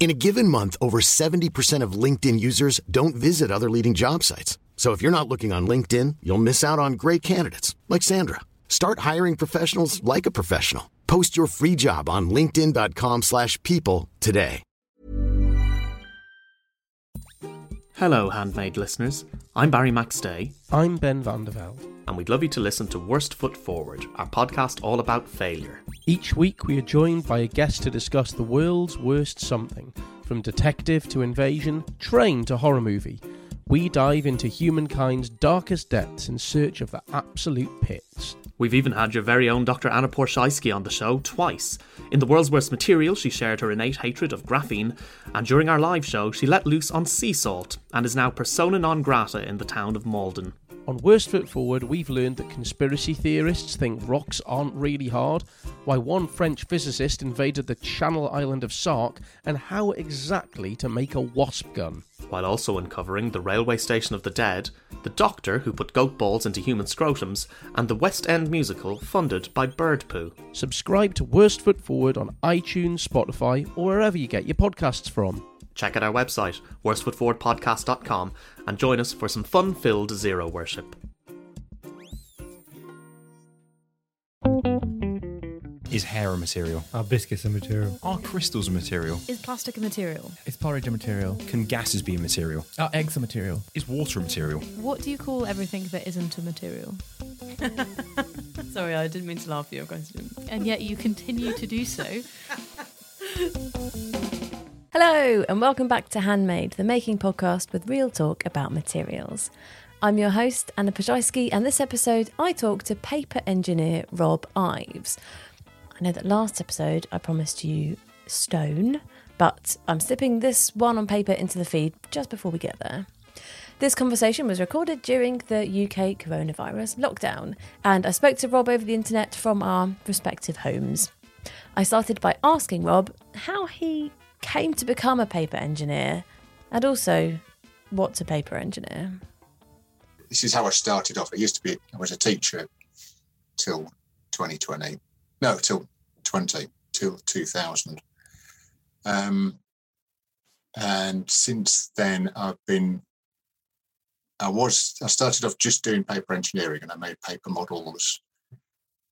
In a given month, over 70% of LinkedIn users don't visit other leading job sites. So if you're not looking on LinkedIn, you'll miss out on great candidates like Sandra. Start hiring professionals like a professional. Post your free job on linkedin.com/people slash people today. Hello, handmade listeners. I'm Barry McStay, I'm Ben van der Velde. and we'd love you to listen to Worst Foot Forward, our podcast all about failure. Each week we are joined by a guest to discuss the world's worst something, from detective to invasion, train to horror movie. We dive into humankind's darkest depths in search of the absolute pits. We've even had your very own Dr. Anna Ploszajski on the show twice. In The World's Worst Material, she shared her innate hatred of graphene, and during our live show, she let loose on sea salt and is now persona non grata in the town of Maldon. On Worst Foot Forward, we've learned that conspiracy theorists think rocks aren't really hard, why one French physicist invaded the Channel Island of Sark, and how exactly to make a wasp gun. while also uncovering the railway station of the dead, the doctor who put goat balls into human scrotums, and the West End musical funded by bird poo. Subscribe to Worst Foot Forward on iTunes, Spotify, or wherever you get your podcasts from. Check out our website, worstfootforwardpodcast.com, and join us for some fun filled zero worship. Is hair a material? Are biscuits a material? Are crystals a material? Is plastic a material? Is porridge a material? Can gases be a material? Are eggs a material? Is water a material? What do you call everything that isn't a material? Sorry, I didn't mean to laugh at your question. And yet you continue to do so. Hello, and welcome back to Handmade, the making podcast with real talk about materials. I'm your host, Anna Ploszajski, and this episode I talk to paper engineer Rob Ives. I know that last episode I promised you stone, but I'm slipping this one on paper into the feed just before we get there. This conversation was recorded during the UK coronavirus lockdown, and I spoke to Rob over the internet from our respective homes. I started by asking Rob how he came to become a paper engineer and also what's a paper engineer. this is how I started off. I used to be, I was a teacher till 2020. No, till 20, till 2000. Um, and since then, I've been, I was, I started off just doing paper engineering and I made paper models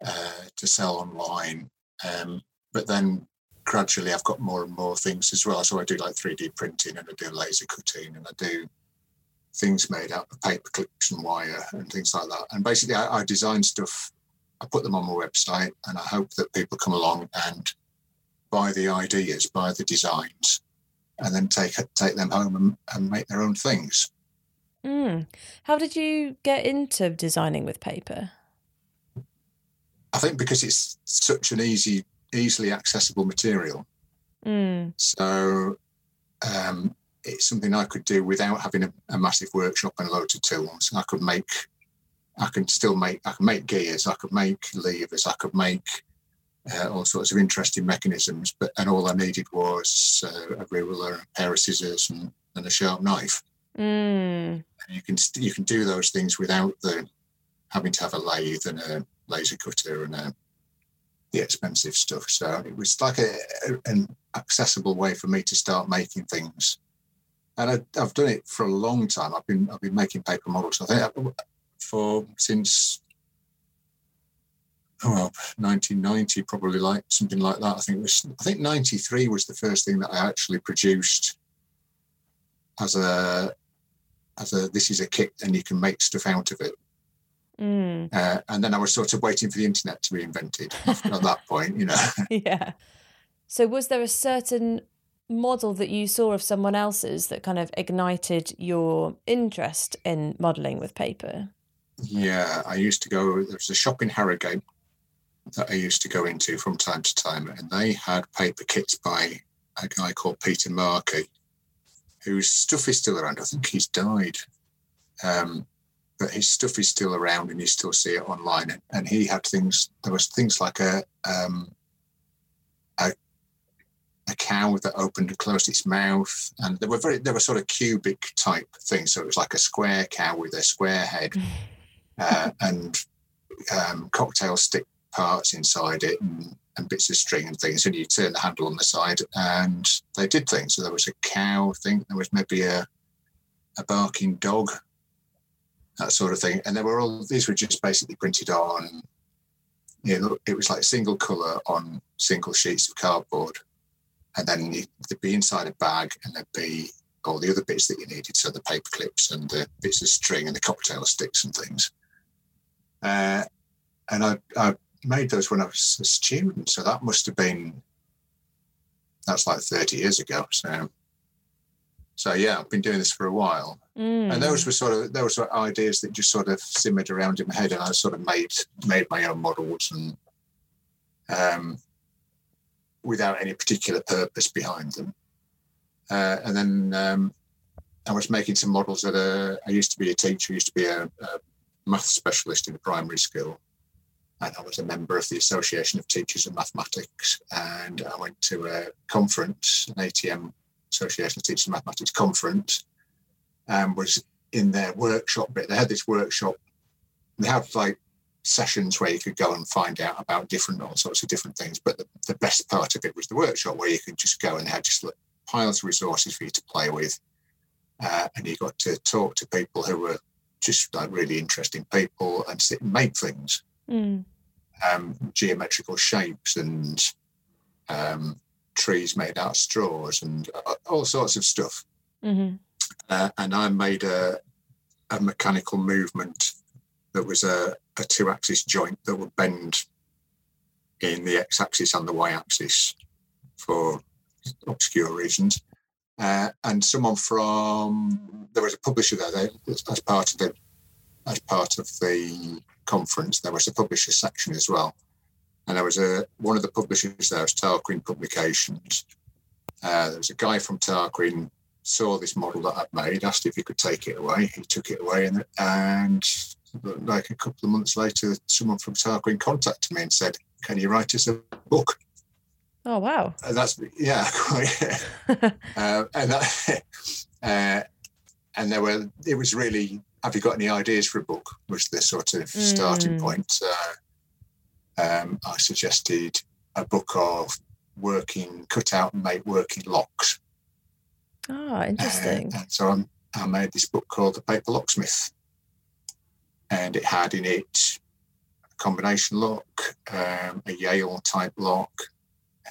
uh, to sell online. Um, but then gradually I've got more and more things as well. So I do like 3D printing and I do laser cutting and I do things made out of paper clips and wire and things like that. And basically, I, I design stuff, I put them on my website, and I hope that people come along and buy the ideas, buy the designs, and then take take them home and, and make their own things. Mm. How did you get into designing with paper? I think because it's such an easy, easily accessible material. Mm. So um, it's something I could do without having a, a massive workshop and loads of tools. I could make, I can still make, I can make gears, I could make levers, I could make uh, all sorts of interesting mechanisms. But and all I needed was uh, a ruler, a pair of scissors, and, and a sharp knife. Mm. And you can st- you can do those things without the having to have a lathe and a laser cutter and a the expensive stuff. So it was like a, an accessible way for me to start making things. And I, I've done it for a long time. I've been I've been making paper models. I think I- for since oh, well, 1990, probably like something like that. I think was. I think 93 was the first thing that I actually produced as a as a this is a kit and you can make stuff out of it. Mm. Uh, and then I was sort of waiting for the internet to be invented at that point, you know. yeah. So was there a certain model that you saw of someone else's that kind of ignited your interest in modelling with paper? Yeah, I used to go. There was a shop in Harrogate that I used to go into from time to time, and they had paper kits by a guy called Peter Markey, whose stuff is still around. I think he's died, um, but his stuff is still around, and you still see it online. And, he had things. There was things like a um, a a cow that opened and closed its mouth, and they were very they were sort of cubic type things. So it was like a square cow with a square head, uh, and um, cocktail stick parts inside it, and, and bits of string and things. And you turn the handle on the side, and they did things. So there was a cow. thing. there was maybe a a barking dog, that sort of thing. And they were all these were just basically printed on. You know, it was like single color on single sheets of cardboard and then they'd be inside a bag and there'd be all the other bits that you needed so the paper clips and the bits of string and the cocktail sticks and things uh, and I, I made those when i was a student so that must have been that's like 30 years ago so so yeah i've been doing this for a while Mm. and those were sort of those were ideas that just sort of simmered around in my head and i sort of made made my own models and um without any particular purpose behind them. Uh, and then um, I was making some models at a. I used to be a teacher, used to be a, a math specialist in a primary school, and I was a member of the Association of Teachers of Mathematics. And I went to a conference, an ATM Association of Teachers of Mathematics conference, and was in their workshop bit. They had this workshop. They had like sessions where you could go and find out about different all sorts of different things. But the, the best part of it was the workshop where you could just go and they had just like piles of resources for you to play with. Uh, and you got to talk to people who were just like really interesting people and sit and make things, Mm. um, geometrical shapes and um, trees made out of straws and uh, all sorts of stuff. hmm Uh, and I made a, a mechanical movement that was a, a two axis joint that would bend in the x axis and the y axis for obscure reasons. Uh, and someone from there was a publisher there they, as part of the as part of the conference there was a publisher section as well and I was a one of the publishers there was Tarquin Publications uh, there was a guy from Tarquin saw this model that I'd made asked if he could take it away he took it away and and like a couple of months later someone from Tarquin contacted me and said can you write us a book Oh wow. and that's yeah, uh, and that, uh, and there were. It was really. Have you got any ideas for a book? Was the sort of starting Mm. point. Uh, um, I suggested a book of working, cut out and make working locks. Ah, Uh, interesting. and so I'm, I made this book called The Paper Locksmith, and it had in it a combination lock, um, a Yale type lock,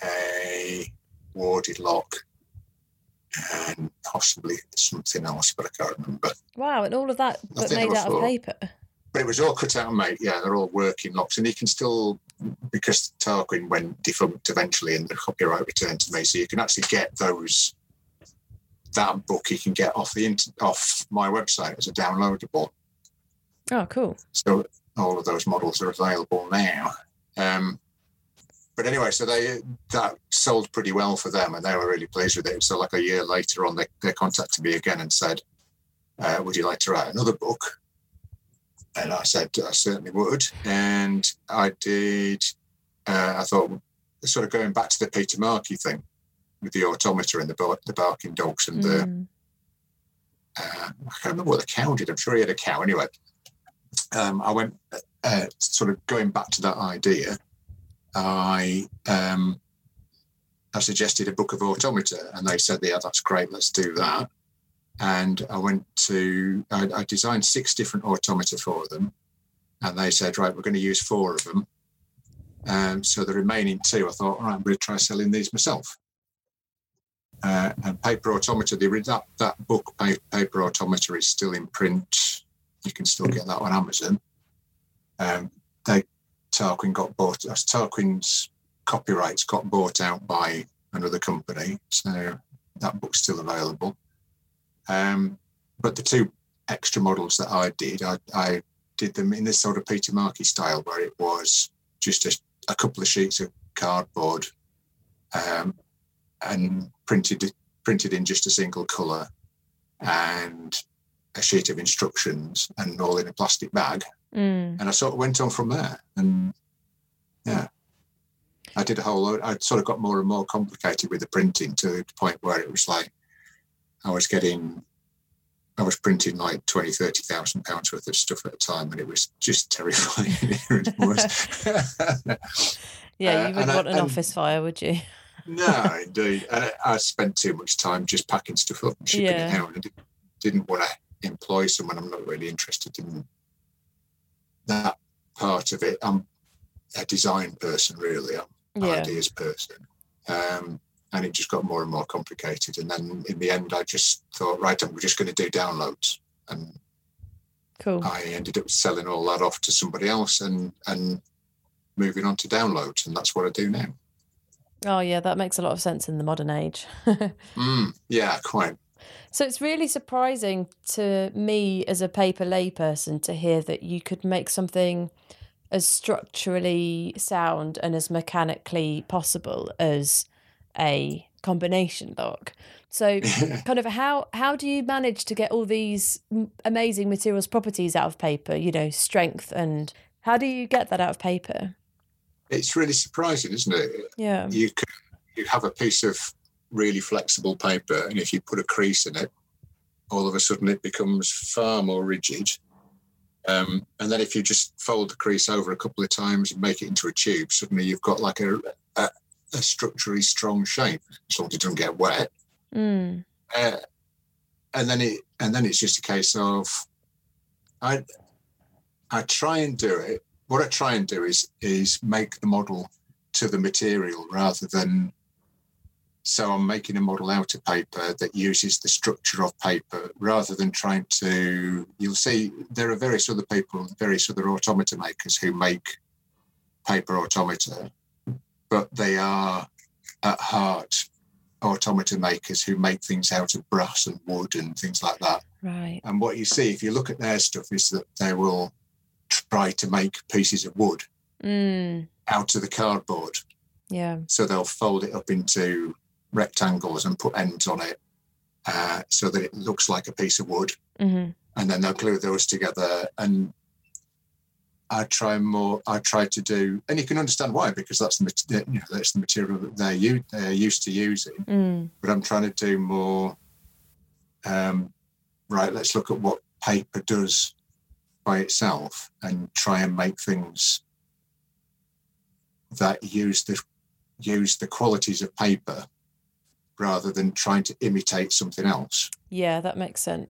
a warded lock, and possibly something else, but I can't remember. Wow, and all of that but made out of paper. But it was all cut out made. Yeah, they're all working locks, and you can still because Tarquin went defunct eventually, and the copyright returned to me, so you can actually get those. That book you can get off the off my website as a downloadable. Oh, cool. So all of those models are available now. Um, but anyway, so they that sold pretty well for them, and they were really pleased with it. So like a year later on, they, they contacted me again and said, uh, "Would you like to write another book?" And I said, "I certainly would." And I did. Uh, I thought, sort of going back to the Peter Markey thing with the automata and the bar- the barking dogs and the Mm. uh, I can't remember what the cow did. I'm sure he had a cow. Anyway, um, I went uh, sort of going back to that idea. I um, I suggested a book of automata, and they said, "Yeah, that's great. Let's do that." And I went to I, I designed six different automata for them, and they said, "Right, we're going to use four of them." Um, so the remaining two, I thought, all right, I'm going to try selling these myself. Uh, and Paper Automata, the, read that, that book, Paper Automata, is still in print. You can still get that on Amazon. Um, they Tarquin got bought, as Tarquin's copyrights got bought out by another company. So that book's still available. Um, but the two extra models that I did, I, I did them in this sort of Peter Markey style, where it was just a, a couple of sheets of cardboard um, and printed printed in just a single colour and a sheet of instructions and all in a plastic bag. Mm. And I sort of went on from there. And yeah, I did a whole load. I sort of got more and more complicated with the printing to the point where it was like I was getting, I was printing like 20, 30,000 pounds worth of stuff at a time. And it was just terrifying. Yeah, you Uh, would I- want an and- office fire, would you? no, indeed. I, I spent too much time just packing stuff up and shipping Yeah. it out. and didn't, didn't want to employ someone. I'm not really interested in that part of it. I'm a design person, really. I'm an Yeah. ideas person. Um, and it just got more and more complicated. And then in the end, I just thought, right, I'm just going to do downloads. And Cool. I ended up selling all that off to somebody else and, and moving on to downloads. And that's what I do now. Oh, yeah, that makes a lot of sense in the modern age. Mm, yeah, quite. So it's really surprising to me as a paper layperson to hear that you could make something as structurally sound and as mechanically possible as a combination lock. So kind of how how do you manage to get all these amazing materials properties out of paper, you know, strength and how do you get that out of paper? It's really surprising, isn't it? Yeah. You can you have a piece of really flexible paper, and if you put a crease in it, all of a sudden it becomes far more rigid. Um, and then if you just fold the crease over a couple of times and make it into a tube, suddenly you've got like a, a, structurally strong shape, as long as it doesn't get wet. Mm. Uh, and then it and then it's just a case of I I try and do it. What I try and do is is make the model to the material rather than so I'm making a model out of paper that uses the structure of paper rather than trying to you'll see there are various other people, various other automata makers who make paper automata, but they are at heart automata makers who make things out of brass and wood and things like that. Right. And what you see if you look at their stuff is that they will try to make pieces of wood Mm. out of the cardboard. Yeah. So they'll fold it up into rectangles and put ends on it uh, so that it looks like a piece of wood. hmm And then they'll glue those together. And I try more. I try to do, and you can understand why because that's the you know that's the material that they're u- they're used to using. Mm. But I'm trying to do more. Um, right. Let's look at what paper does by itself and try and make things that use the use the qualities of paper rather than trying to imitate something else. Yeah, that makes sense.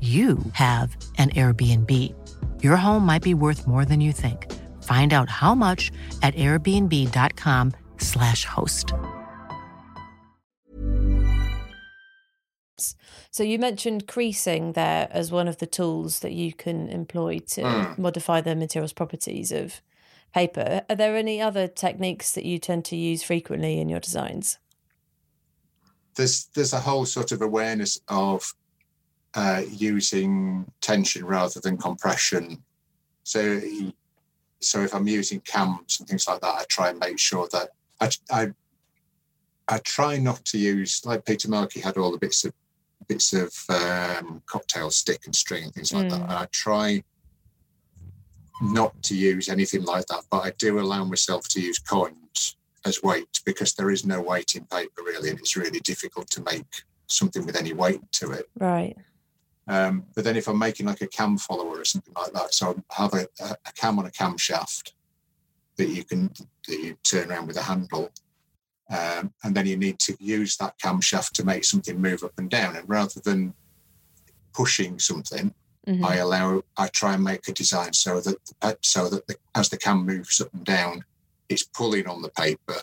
you have an Airbnb. Your home might be worth more than you think. Find out how much at airbnb.com/slash host. So you mentioned creasing there as one of the tools that you can employ to Mm. modify the materials properties of paper. Are there any other techniques that you tend to use frequently in your designs? there's there's a whole sort of awareness of uh, using tension rather than compression. So so if I'm using cams and things like that, I try and make sure that I I, I try not to use like Peter Markey had all the bits of bits of um, cocktail stick and string and things like that. Mm. And I try not to use anything like that, but I do allow myself to use coins as weight because there is no weight in paper really, and it's really difficult to make something with any weight to it. Right. Um, but then if I'm making like a cam follower or something like that, so I have a, a, a cam on a camshaft that you can that you turn around with a handle, um, and then you need to use that camshaft to make something move up and down. And rather than pushing something, Mhm. I allow I try and make a design so that the, so that the, as the cam moves up and down, it's pulling on the paper,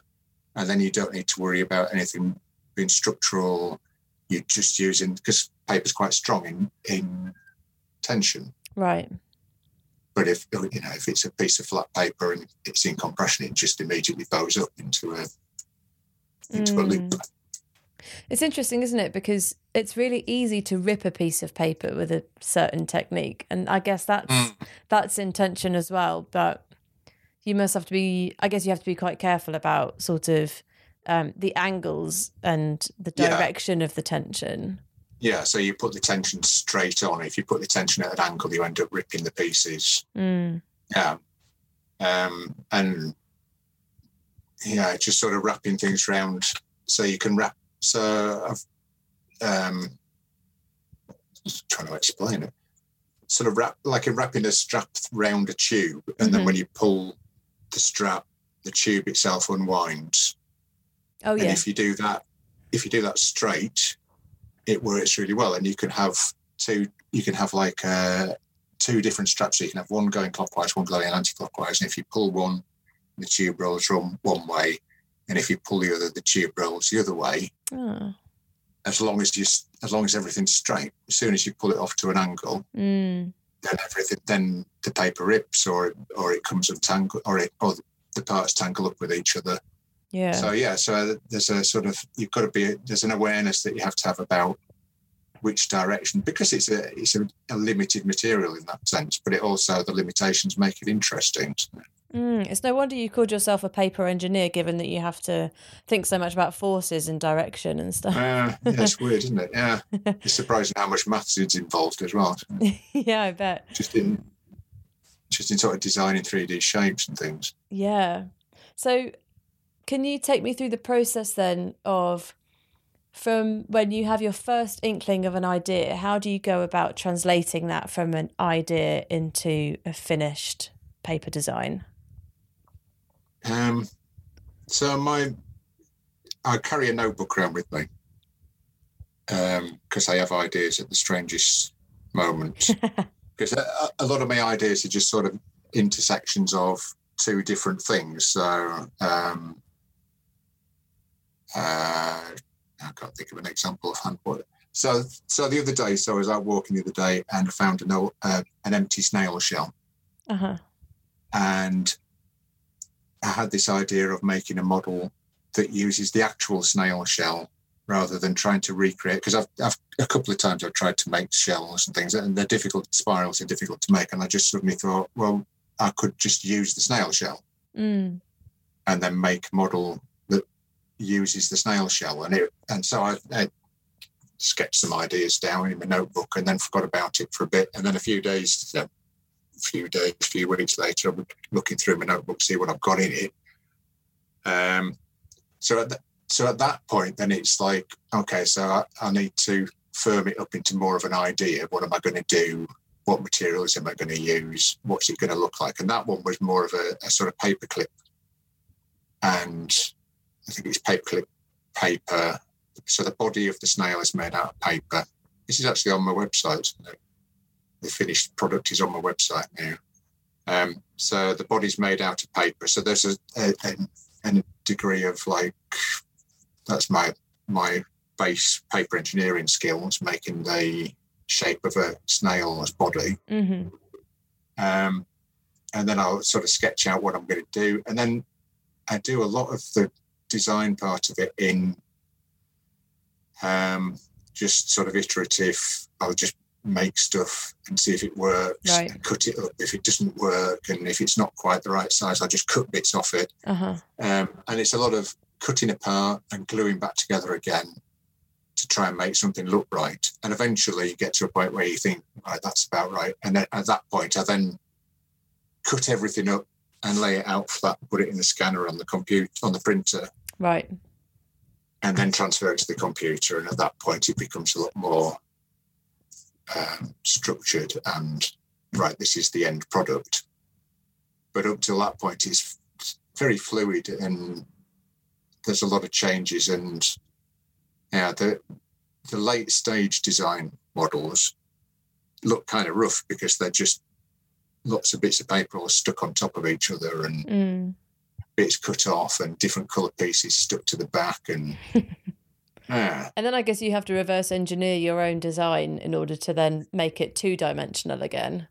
and then you don't need to worry about anything being structural. You're just using because paper's quite strong in in tension. Right. But if you know if it's a piece of flat paper and it's in compression, it just immediately bows up into a into a loop. Mm. It's interesting, isn't it? Because it's really easy to rip a piece of paper with a certain technique, and I guess that's Mm. that's intention as well. But you must have to be. I guess you have to be quite careful about sort of um, the angles and the Yeah. direction of the tension. Yeah, so you put the tension straight on. If you put the tension at an angle, you end up ripping the pieces. Mm. Yeah. Um, and yeah, just sort of wrapping things around so you can wrap. So I've um, just trying to explain it. Sort of wrap like a wrapping a strap round a tube, and then Mhm. when you pull the strap, the tube itself unwinds. Oh yeah. and if you do that, if you do that straight, it works really well. And you can have two. You can have like uh, two different straps. So you can have one going clockwise, one going anti-clockwise. And if you pull one, the tube rolls one one way, and if you pull the other, the tube rolls the other way. Oh. As long as you, as long as everything's straight. As soon as you pull it off to an angle, Mm. then everything, then the paper rips, or or it comes untangled, or it or the parts tangle up with each other. Yeah. So yeah, so there's a sort of you've got to be there's an awareness that you have to have about which direction because it's a it's a, a limited material in that sense, but it also the limitations make it interesting. Mm, it's no wonder you called yourself a paper engineer, given that you have to think so much about forces and direction and stuff. Uh, yeah, it's weird, isn't it? Yeah, it's surprising how much maths is involved as well. yeah, I bet. Just in just in sort of designing 3D shapes and things. Yeah. So, can you take me through the process then of from when you have your first inkling of an idea, how do you go about translating that from an idea into a finished paper design? Um, so my, I carry a notebook around with me because I have ideas at the strangest moments. Because a, a lot of my ideas are just sort of intersections of two different things. So um, uh, I can't think of an example of hand. So, so the other day, so I was out walking the other day and I found an, old, uh, an empty snail shell Uh huh. and I had this idea of making a model that uses the actual snail shell rather than trying to recreate. Because I've, I've a couple of times I've tried to make shells and things, and they're difficult. Spirals are difficult to make, and I just suddenly thought, well, I could just use the snail shell Mm. and then make model uses the snail shell. And it, and so I, I sketched some ideas down in my notebook, and then forgot about it for a bit, and then a few days. a few days, a few weeks later, I'm looking through my notebook, see what I've got in it. Um, so at the, so at that point, then it's like, okay, so I, I need to firm it up into more of an idea. What am I going to do? What materials am I going to use? What's it going to look like? And that one was more of a, a sort of paperclip, and I think it's paperclip paper. So the body of the snail is made out of paper. This is actually on my website. The finished product is on my website now. Um, so the body's made out of paper. So there's a, a, a, a degree of like that's my my base paper engineering skills, making the shape of a snail's body. Mm-hmm. Um, and then I'll sort of sketch out what I'm going to do. And then I do a lot of the design part of it in um, just sort of iterative. I'll just make stuff and see if it works, Right. and cut it up if it doesn't work, and if it's not quite the right size, I'll just cut bits off it. Uh huh. Um, and it's a lot of cutting apart and gluing back together again to try and make something look right. And eventually you get to a point where you think, right, that's about right. And then at that point, I then cut everything up and lay it out flat, put it in the scanner on the computer, on the printer, Right. and then transfer it to the computer. And at that point, it becomes a lot more um, structured and right, this is the end product. But up till that point, it's very fluid and there's a lot of changes. And yeah, the the late stage design models look kind of rough because they're just lots of bits of paper all stuck on top of each other and Mm. Bits cut off and different color pieces stuck to the back and yeah. And then I guess you have to reverse engineer your own design in order to then make it two dimensional again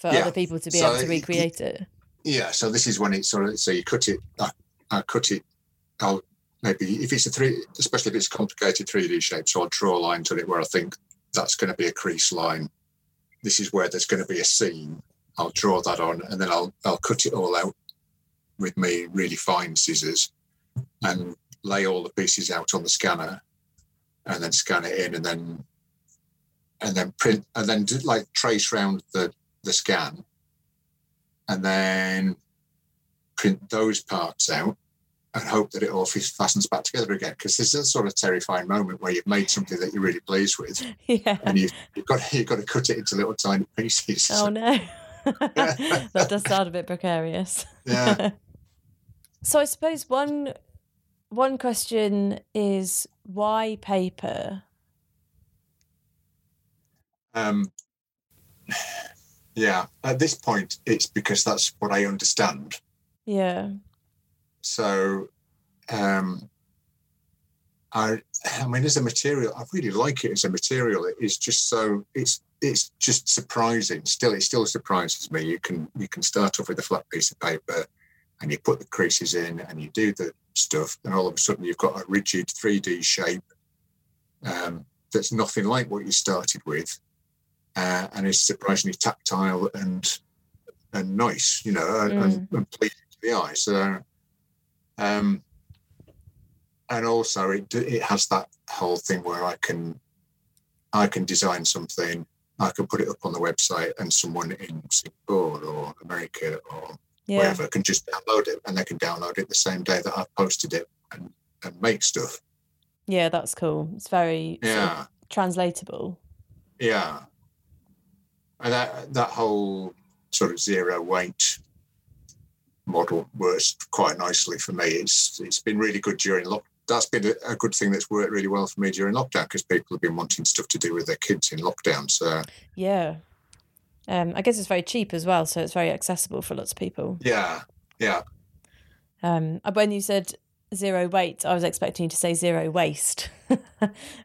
for Yeah. other people to be So able to recreate it. Yeah, so this is when it's sort of so you cut it. I, I cut it. I'll maybe if it's a three, especially if it's complicated three D shape. So I'll draw a line to it where I think that's going to be a crease line. This is where there's going to be a seam. I'll draw that on, and then I'll I'll cut it all out with me really fine scissors, and lay all the pieces out on the scanner, and then scan it in, and then and then print, and then do, like trace round the the scan and then print those parts out and hope that it all fastens back together again. Because there's a sort of terrifying moment where you've made something that you're really pleased with, Yeah. and you've, you've got you've got to cut it into little tiny pieces. Oh no. that does sound a bit precarious. Yeah. So I suppose one one question is why paper? Um, yeah, at this point, it's because that's what I understand. Yeah. So, um, I, I mean, as a material, I really like it as a material. It is just so it's it's just surprising. Still, it still surprises me. You can you can start off with a flat piece of paper, and you put the creases in, and you do the stuff, and all of a sudden you've got a rigid 3D shape um, that's nothing like what you started with, uh, and it's surprisingly tactile and and nice, you know, and, and, and pleasing to the eye. So, um, and also it it has that whole thing where I can I can design something, I can put it up on the website, and someone in Singapore or America or Yeah. wherever can just download it, and they can download it the same day that I've posted it and, and make stuff. Yeah, that's cool. It's very sort of Yeah. translatable. Yeah. And that that whole sort of zero weight model works quite nicely for me. It's it's been really good during lock. That's been a, a good thing that's worked really well for me during lockdown because people have been wanting stuff to do with their kids in lockdown. So Yeah. Um, I guess it's very cheap as well, so it's very accessible for lots of people. yeah, yeah, Um, when you said zero weight, I was expecting you to say zero waste.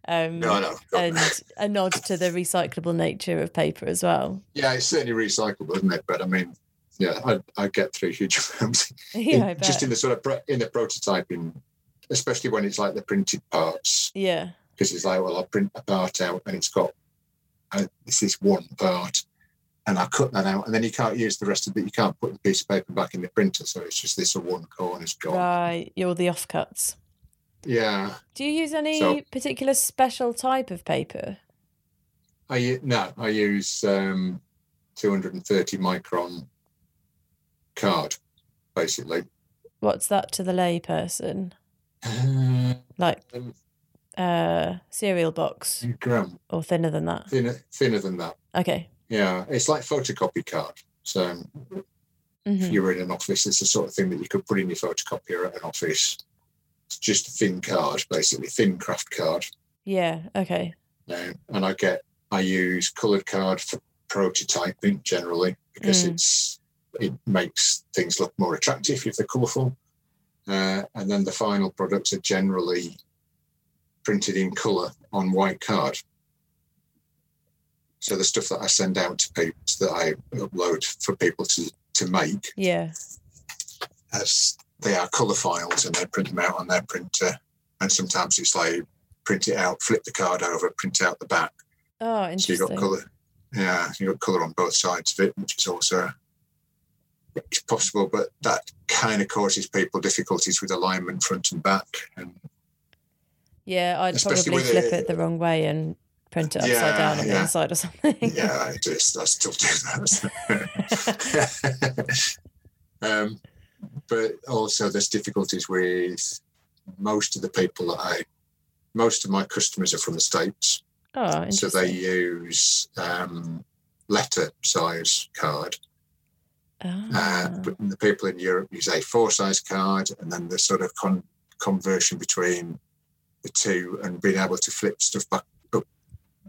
um, No, no, and a nod to the recyclable nature of paper as well. yeah. It's certainly recyclable, isn't it? But I mean, yeah, I, I get through huge amounts. Yeah, I just in the sort of pro- in the prototyping, especially when it's like the printed parts. Yeah. because it's like, well, I'll print a part out and it's got uh, this is one part, and I cut that out, and then you can't use the rest of it. You can't put the piece of paper back in the printer, so it's just this one corner's gone. Right. You're the offcuts. Yeah, Do you use any So- particular special type of paper? I no, I use um, 230 micron card, basically. What's that to the lay person? Uh, Like um, uh cereal box gram or thinner than that? thinner, thinner than that. Okay. Yeah, it's like photocopy card. So if Mhm. you're in an office, it's the sort of thing that you could put in your photocopier at an office. It's just a thin card, basically, thin craft card. Yeah, okay. Um, and I get, I use coloured card for prototyping generally because Mm. it's it makes things look more attractive if they're colourful. Uh, and then the final products are generally printed in colour on white card. So the stuff that I send out to people that I upload for people to, to make, Yeah. as they are colour files and they print them out on their printer. And sometimes it's like print it out, flip the card over, print out the back. Oh, interesting. So you've got colour. Yeah, you've got colour on both sides of it, which is also it's possible, but that kind of causes people difficulties with alignment front and back. And Yeah, I'd probably flip it- it the wrong way and print it upside Yeah, down on the yeah. inside or something. yeah, I just I still do that. um, but also, there's difficulties with most of the people that I, most of my customers are from the states, Oh, so they use um, letter size card. Uh, Ah. but the people in Europe use A4 size card, and then the sort of con- conversion between the two, and being able to flip stuff back,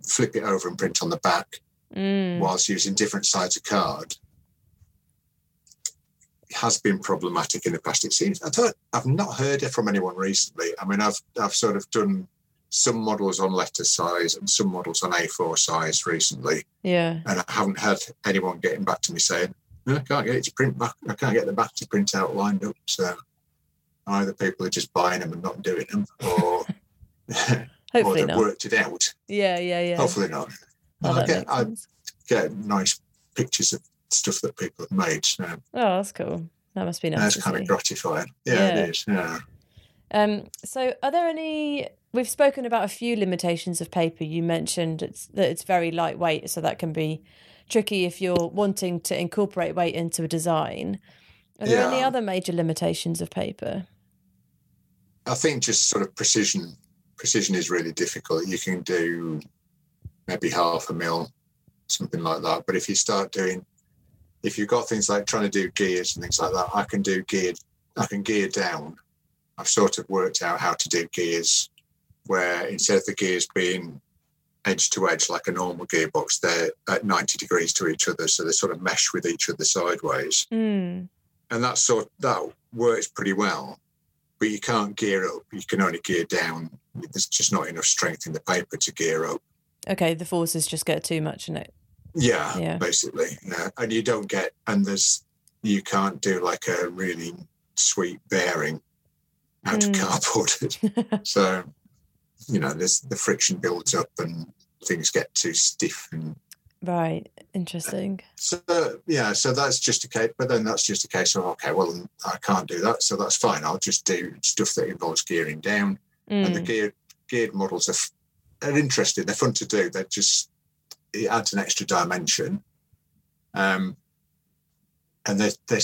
flip it over and print on the back, Mm. whilst using different sides of card, has been problematic in the past. It seems I don't, I've not heard it from anyone recently. I mean, I've I've sort of done some models on letter size and some models on A4 size recently, Yeah. and I haven't had anyone getting back to me saying, "No, I can't get it to print back. I can't get the back to print out lined up. So either people are just buying them and not doing them, or, or Hopefully they've not. worked it out. Yeah, yeah, yeah. Hopefully not. Oh, I get, I get nice pictures of stuff that people have made. So Oh, that's cool. That must be nice. that's kind of gratifying. Yeah, Yeah. it is. Yeah. Um, so, are there any? We've spoken about a few limitations of paper. You mentioned it's, that it's very lightweight, so that can be tricky if you're wanting to incorporate weight into a design. Are there any other major limitations of paper? I think just sort of precision. Precision is really difficult. You can do maybe half a mil, something like that. But if you start doing, if you've got things like trying to do gears and things like that, I can do geared. I can gear down. I've sort of worked out how to do gears where instead of the gears being edge to edge like a normal gearbox, they're at 90 degrees to each other. So they sort of mesh with each other sideways. Mm. And that sort that works pretty well. But you can't gear up. You can only gear down. There's just not enough strength in the paper to gear up. Okay, the forces just get too much in it. Yeah, Yeah. basically. Yeah. And you don't get and there's you can't do like a really sweet bearing out Mm. of cardboard. so, you know, there's the friction builds up and things get too stiff and Right, interesting. so yeah, so that's just a case. But then that's just a case of okay, well, I can't do that, so that's fine. I'll just do stuff that involves gearing down, and the Mm. geared geared models are f- are interesting. They're fun to do. They're just it adds an extra dimension, um, and they they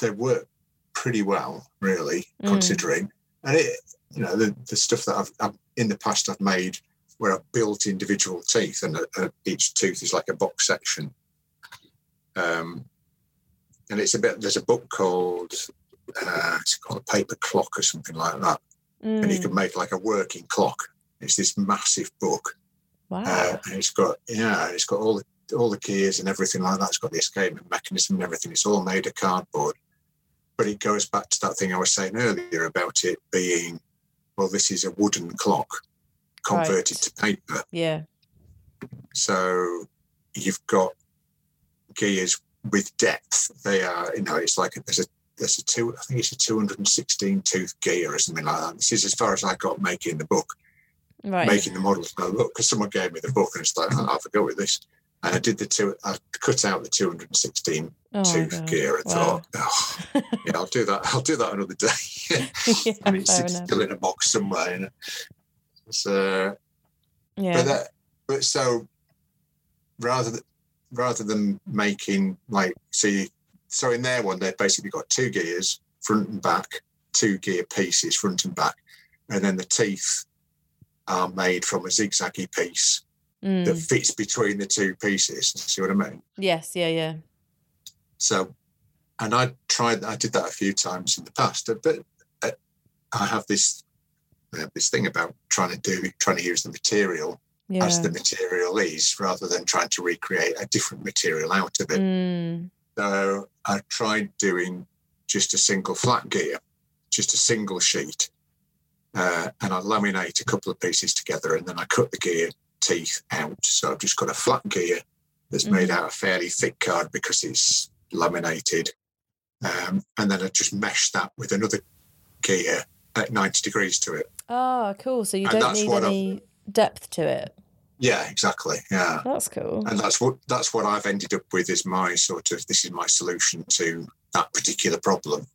they work pretty well, really, Mm. considering. And it, you know, the the stuff that I've, I've in the past I've made where I've built individual teeth, and uh, uh, each tooth is like a box section. Um, and it's a bit. There's a book called uh, it's called a paper clock or something like that, and you Mm. can make like a working clock. It's this massive book, Wow. uh, and it's got yeah, it's got all the all the gears and everything like that. It's got the escapement mechanism and everything. It's all made of cardboard, but it goes back to that thing I was saying earlier about it being well, this is a wooden clock converted Right. to paper. yeah. So you've got gears with depth. They are, you know, it's like there's a there's a two. I think it's a 216 tooth gear or something like that. This is as far as I got making the book, Right. making the models. Go look, because someone gave me the book and it's like, oh, I'll go with this. And I did the two. I cut out the 216 Oh tooth gear and Wow. thought, oh, yeah, I'll do that. I'll do that another day. yeah, it's fair it's enough. still in a box somewhere. You know? So Yeah. but that, but so rather than rather than making like see, so in their one they've basically got two gears, front and back, two gear pieces, front and back, and then the teeth are made from a zigzaggy piece that Mm. fits between the two pieces. See what I mean? Yes, yeah, yeah. So, and I tried, I did that a few times in the past, but uh, I have this Have this thing about trying to do, trying to use the material Yeah. as the material is, rather than trying to recreate a different material out of it. Mm. So I tried doing just a single flat gear, just a single sheet, uh, and I laminate a couple of pieces together, and then I cut the gear teeth out. So I've just got a flat gear that's made Mhm. out of fairly thick card because it's laminated, um, and then I just mesh that with another gear at ninety degrees to it. Oh, cool. So you And don't need what I've- any depth to it. Yeah, exactly. Yeah. That's cool. and that's what that's what I've ended up with is my sort of this is my solution to that particular problem.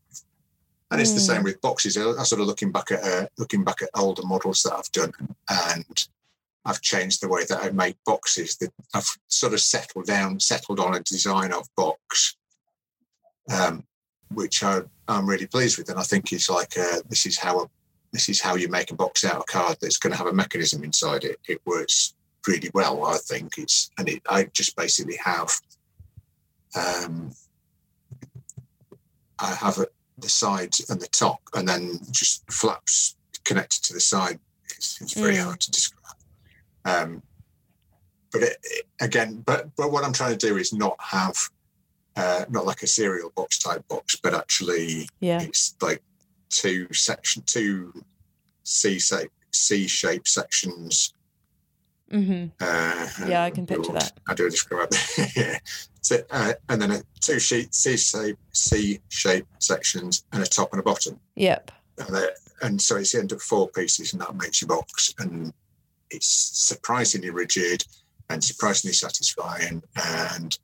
And it's the Mm. same with boxes. I, I sort of looking back at uh, looking back at older models that I've done, and I've changed the way that I make boxes. That I've sort of settled down, settled on a design of box, um, which I, I'm really pleased with, and I think it's like uh, this is how a, this is how you make a box out of card that's going to have a mechanism inside it. It works really well, I think. It's and it, I just basically have um, I have a, the sides and the top, and then just flaps connected to the side. It's, it's very Mm. hard to describe. Um, but it, it- again, but but what I'm trying to do is not have uh, not like a cereal box type box, but actually Yeah. it's like two section two C shape C shape sections hmm uh, Yeah, I can picture that. I do describe it? yeah. So, uh, and then a two sheet C shape C shape sections and a top and a bottom. Yep. And, and so it's the end of four pieces, and that makes your box. And it's surprisingly rigid and surprisingly satisfying. And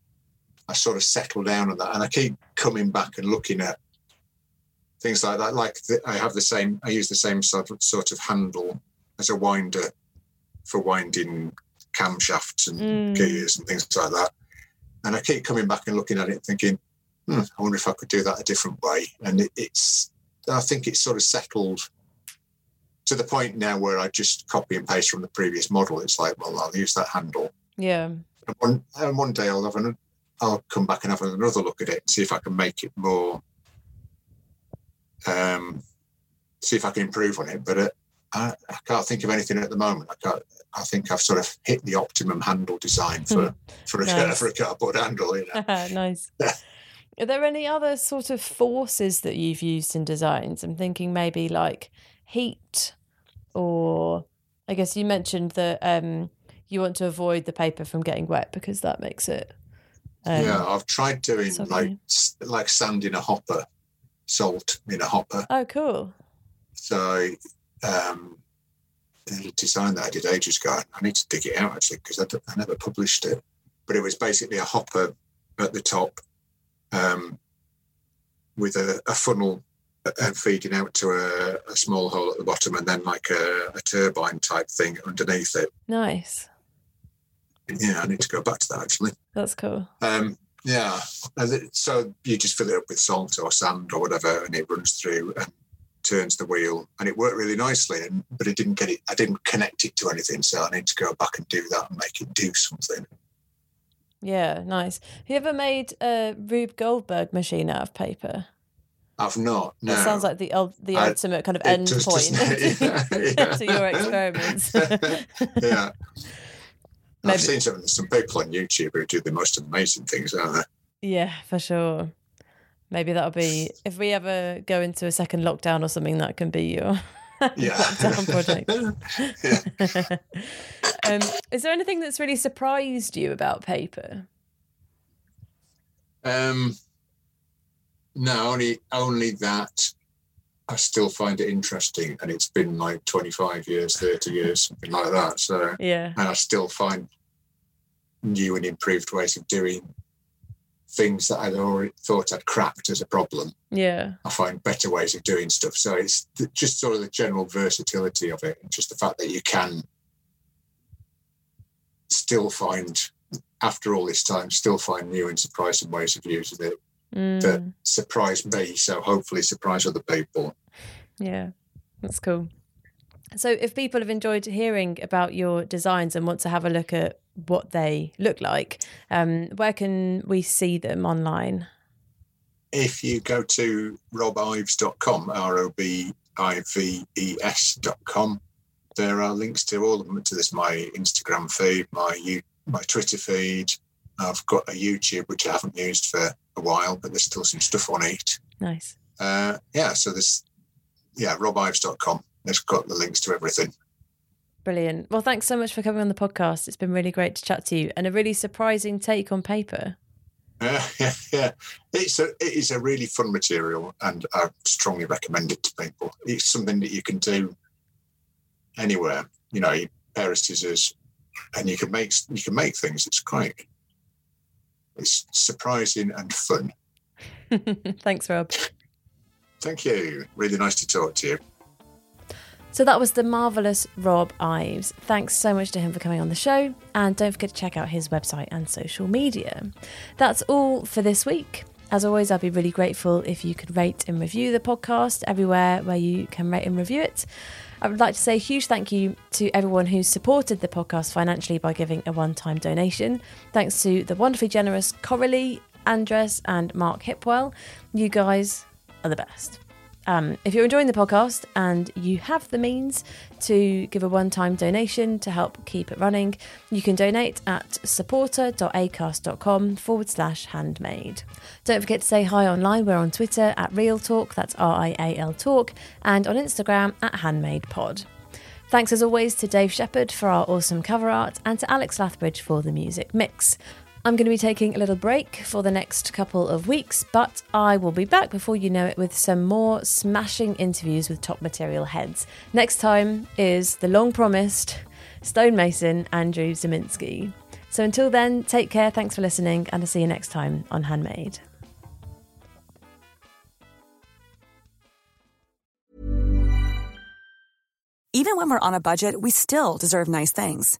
I sort of settle down on that, and I keep coming back and looking at things like that. Like the, I have the same, I use the same sort of sort of handle as a winder for winding camshafts and Mm. gears and things like that. And I keep coming back and looking at it, thinking, hmm, I wonder if I could do that a different way. And it, it's, I think it's sort of settled to the point now where I just copy and paste from the previous model. It's like, well, I'll use that handle. Yeah. And one, and one day I'll have an, I'll come back and have another look at it and see if I can make it more, um, see if I can improve on it. But uh, I, I can't think of anything at the moment. I can't. I think I've sort of hit the optimum handle design for for a, Nice. for a cardboard handle. You know? nice. Are there any other sort of forces that you've used in designs? I'm thinking maybe like heat, or I guess you mentioned that um, you want to avoid the paper from getting wet because that makes it. Um, yeah, I've tried doing soggy. like like sand in a hopper, salt in a hopper. Oh, cool. So um, the design that I did ages ago, I need to dig it out actually because I, I never published it. But it was basically a hopper at the top um, with a, a funnel and feeding out to a, a small hole at the bottom, and then like a, a turbine type thing underneath it. Nice. Yeah, I need to go back to that actually. That's cool. Um, yeah, it, so you just fill it up with salt or sand or whatever, and it runs through and turns the wheel, and it worked really nicely. And but it didn't get it. I didn't connect it to anything, so I need to go back and do that and make it do something. Yeah, nice. Have you ever made a Rube Goldberg machine out of paper? I've not. No, That sounds like the the I- ultimate kind of it end point? Yeah, yeah. to your experiments. yeah. Maybe- I've seen some some people on YouTube who do the most amazing things, aren't they? Yeah, for sure. Maybe that'll be if we ever go into a second lockdown or something. That can be your Yeah. lockdown project. um, is there anything that's really surprised you about paper? Um, no, only only that I still find it interesting, and it's been like twenty five years, thirty years, something like that. So Yeah. and I still find new and improved ways of doing things that I'd already thought I'd cracked as a problem. Yeah. I find better ways of doing stuff. So it's just sort of the general versatility of it, and just the fact that you can still find, after all this time, still find new and surprising ways of using it that Mm, surprise me. So hopefully surprise other people. Yeah, that's cool. So, if people have enjoyed hearing about your designs and want to have a look at what they look like, um, where can we see them online? If you go to robives.com, R O B I V E S.com, there are links to all of them to this my Instagram feed, my my Twitter feed. I've got a YouTube which I haven't used for a while, but there's still some stuff on it. Nice. Uh, yeah, so there's yeah, robives.com it's got the links to everything. Brilliant. Well, thanks so much for coming on the podcast. It's been really great to chat to you and a really surprising take on paper. Yeah, yeah, yeah. It's a it is a really fun material, and I strongly recommend it to people. It's something that you can do anywhere. You know, pair of scissors, and you can make you can make things. It's quite it's surprising and fun. Thanks, Rob. Thank you. Really nice to talk to you. So that was the marvellous Rob Ives. Thanks so much to him for coming on the show, and don't forget to check out his website and social media. That's all for this week. As always, I'd be really grateful if you could rate and review the podcast everywhere where you can rate and review it. I would like to say a huge thank you to everyone who's supported the podcast financially by giving a one time donation. Thanks to the wonderfully generous Coralie, Andres, and Mark Hipwell. You guys are the best. Um, if you're enjoying the podcast and you have the means to give a one time donation to help keep it running, you can donate at supporter.acast.com forward slash handmade. Don't forget to say hi online. We're on Twitter at Real Talk, that's R I A L Talk, and on Instagram at Handmade Pod. Thanks as always to Dave Shepherd for our awesome cover art and to Alex Lathbridge for the music mix. I'm going to be taking a little break for the next couple of weeks, but I will be back before you know it with some more smashing interviews with top material heads. Next time is the long promised stonemason Andrew Ziminski. So until then, take care, thanks for listening, and I'll see you next time on Handmade. Even when we're on a budget, we still deserve nice things.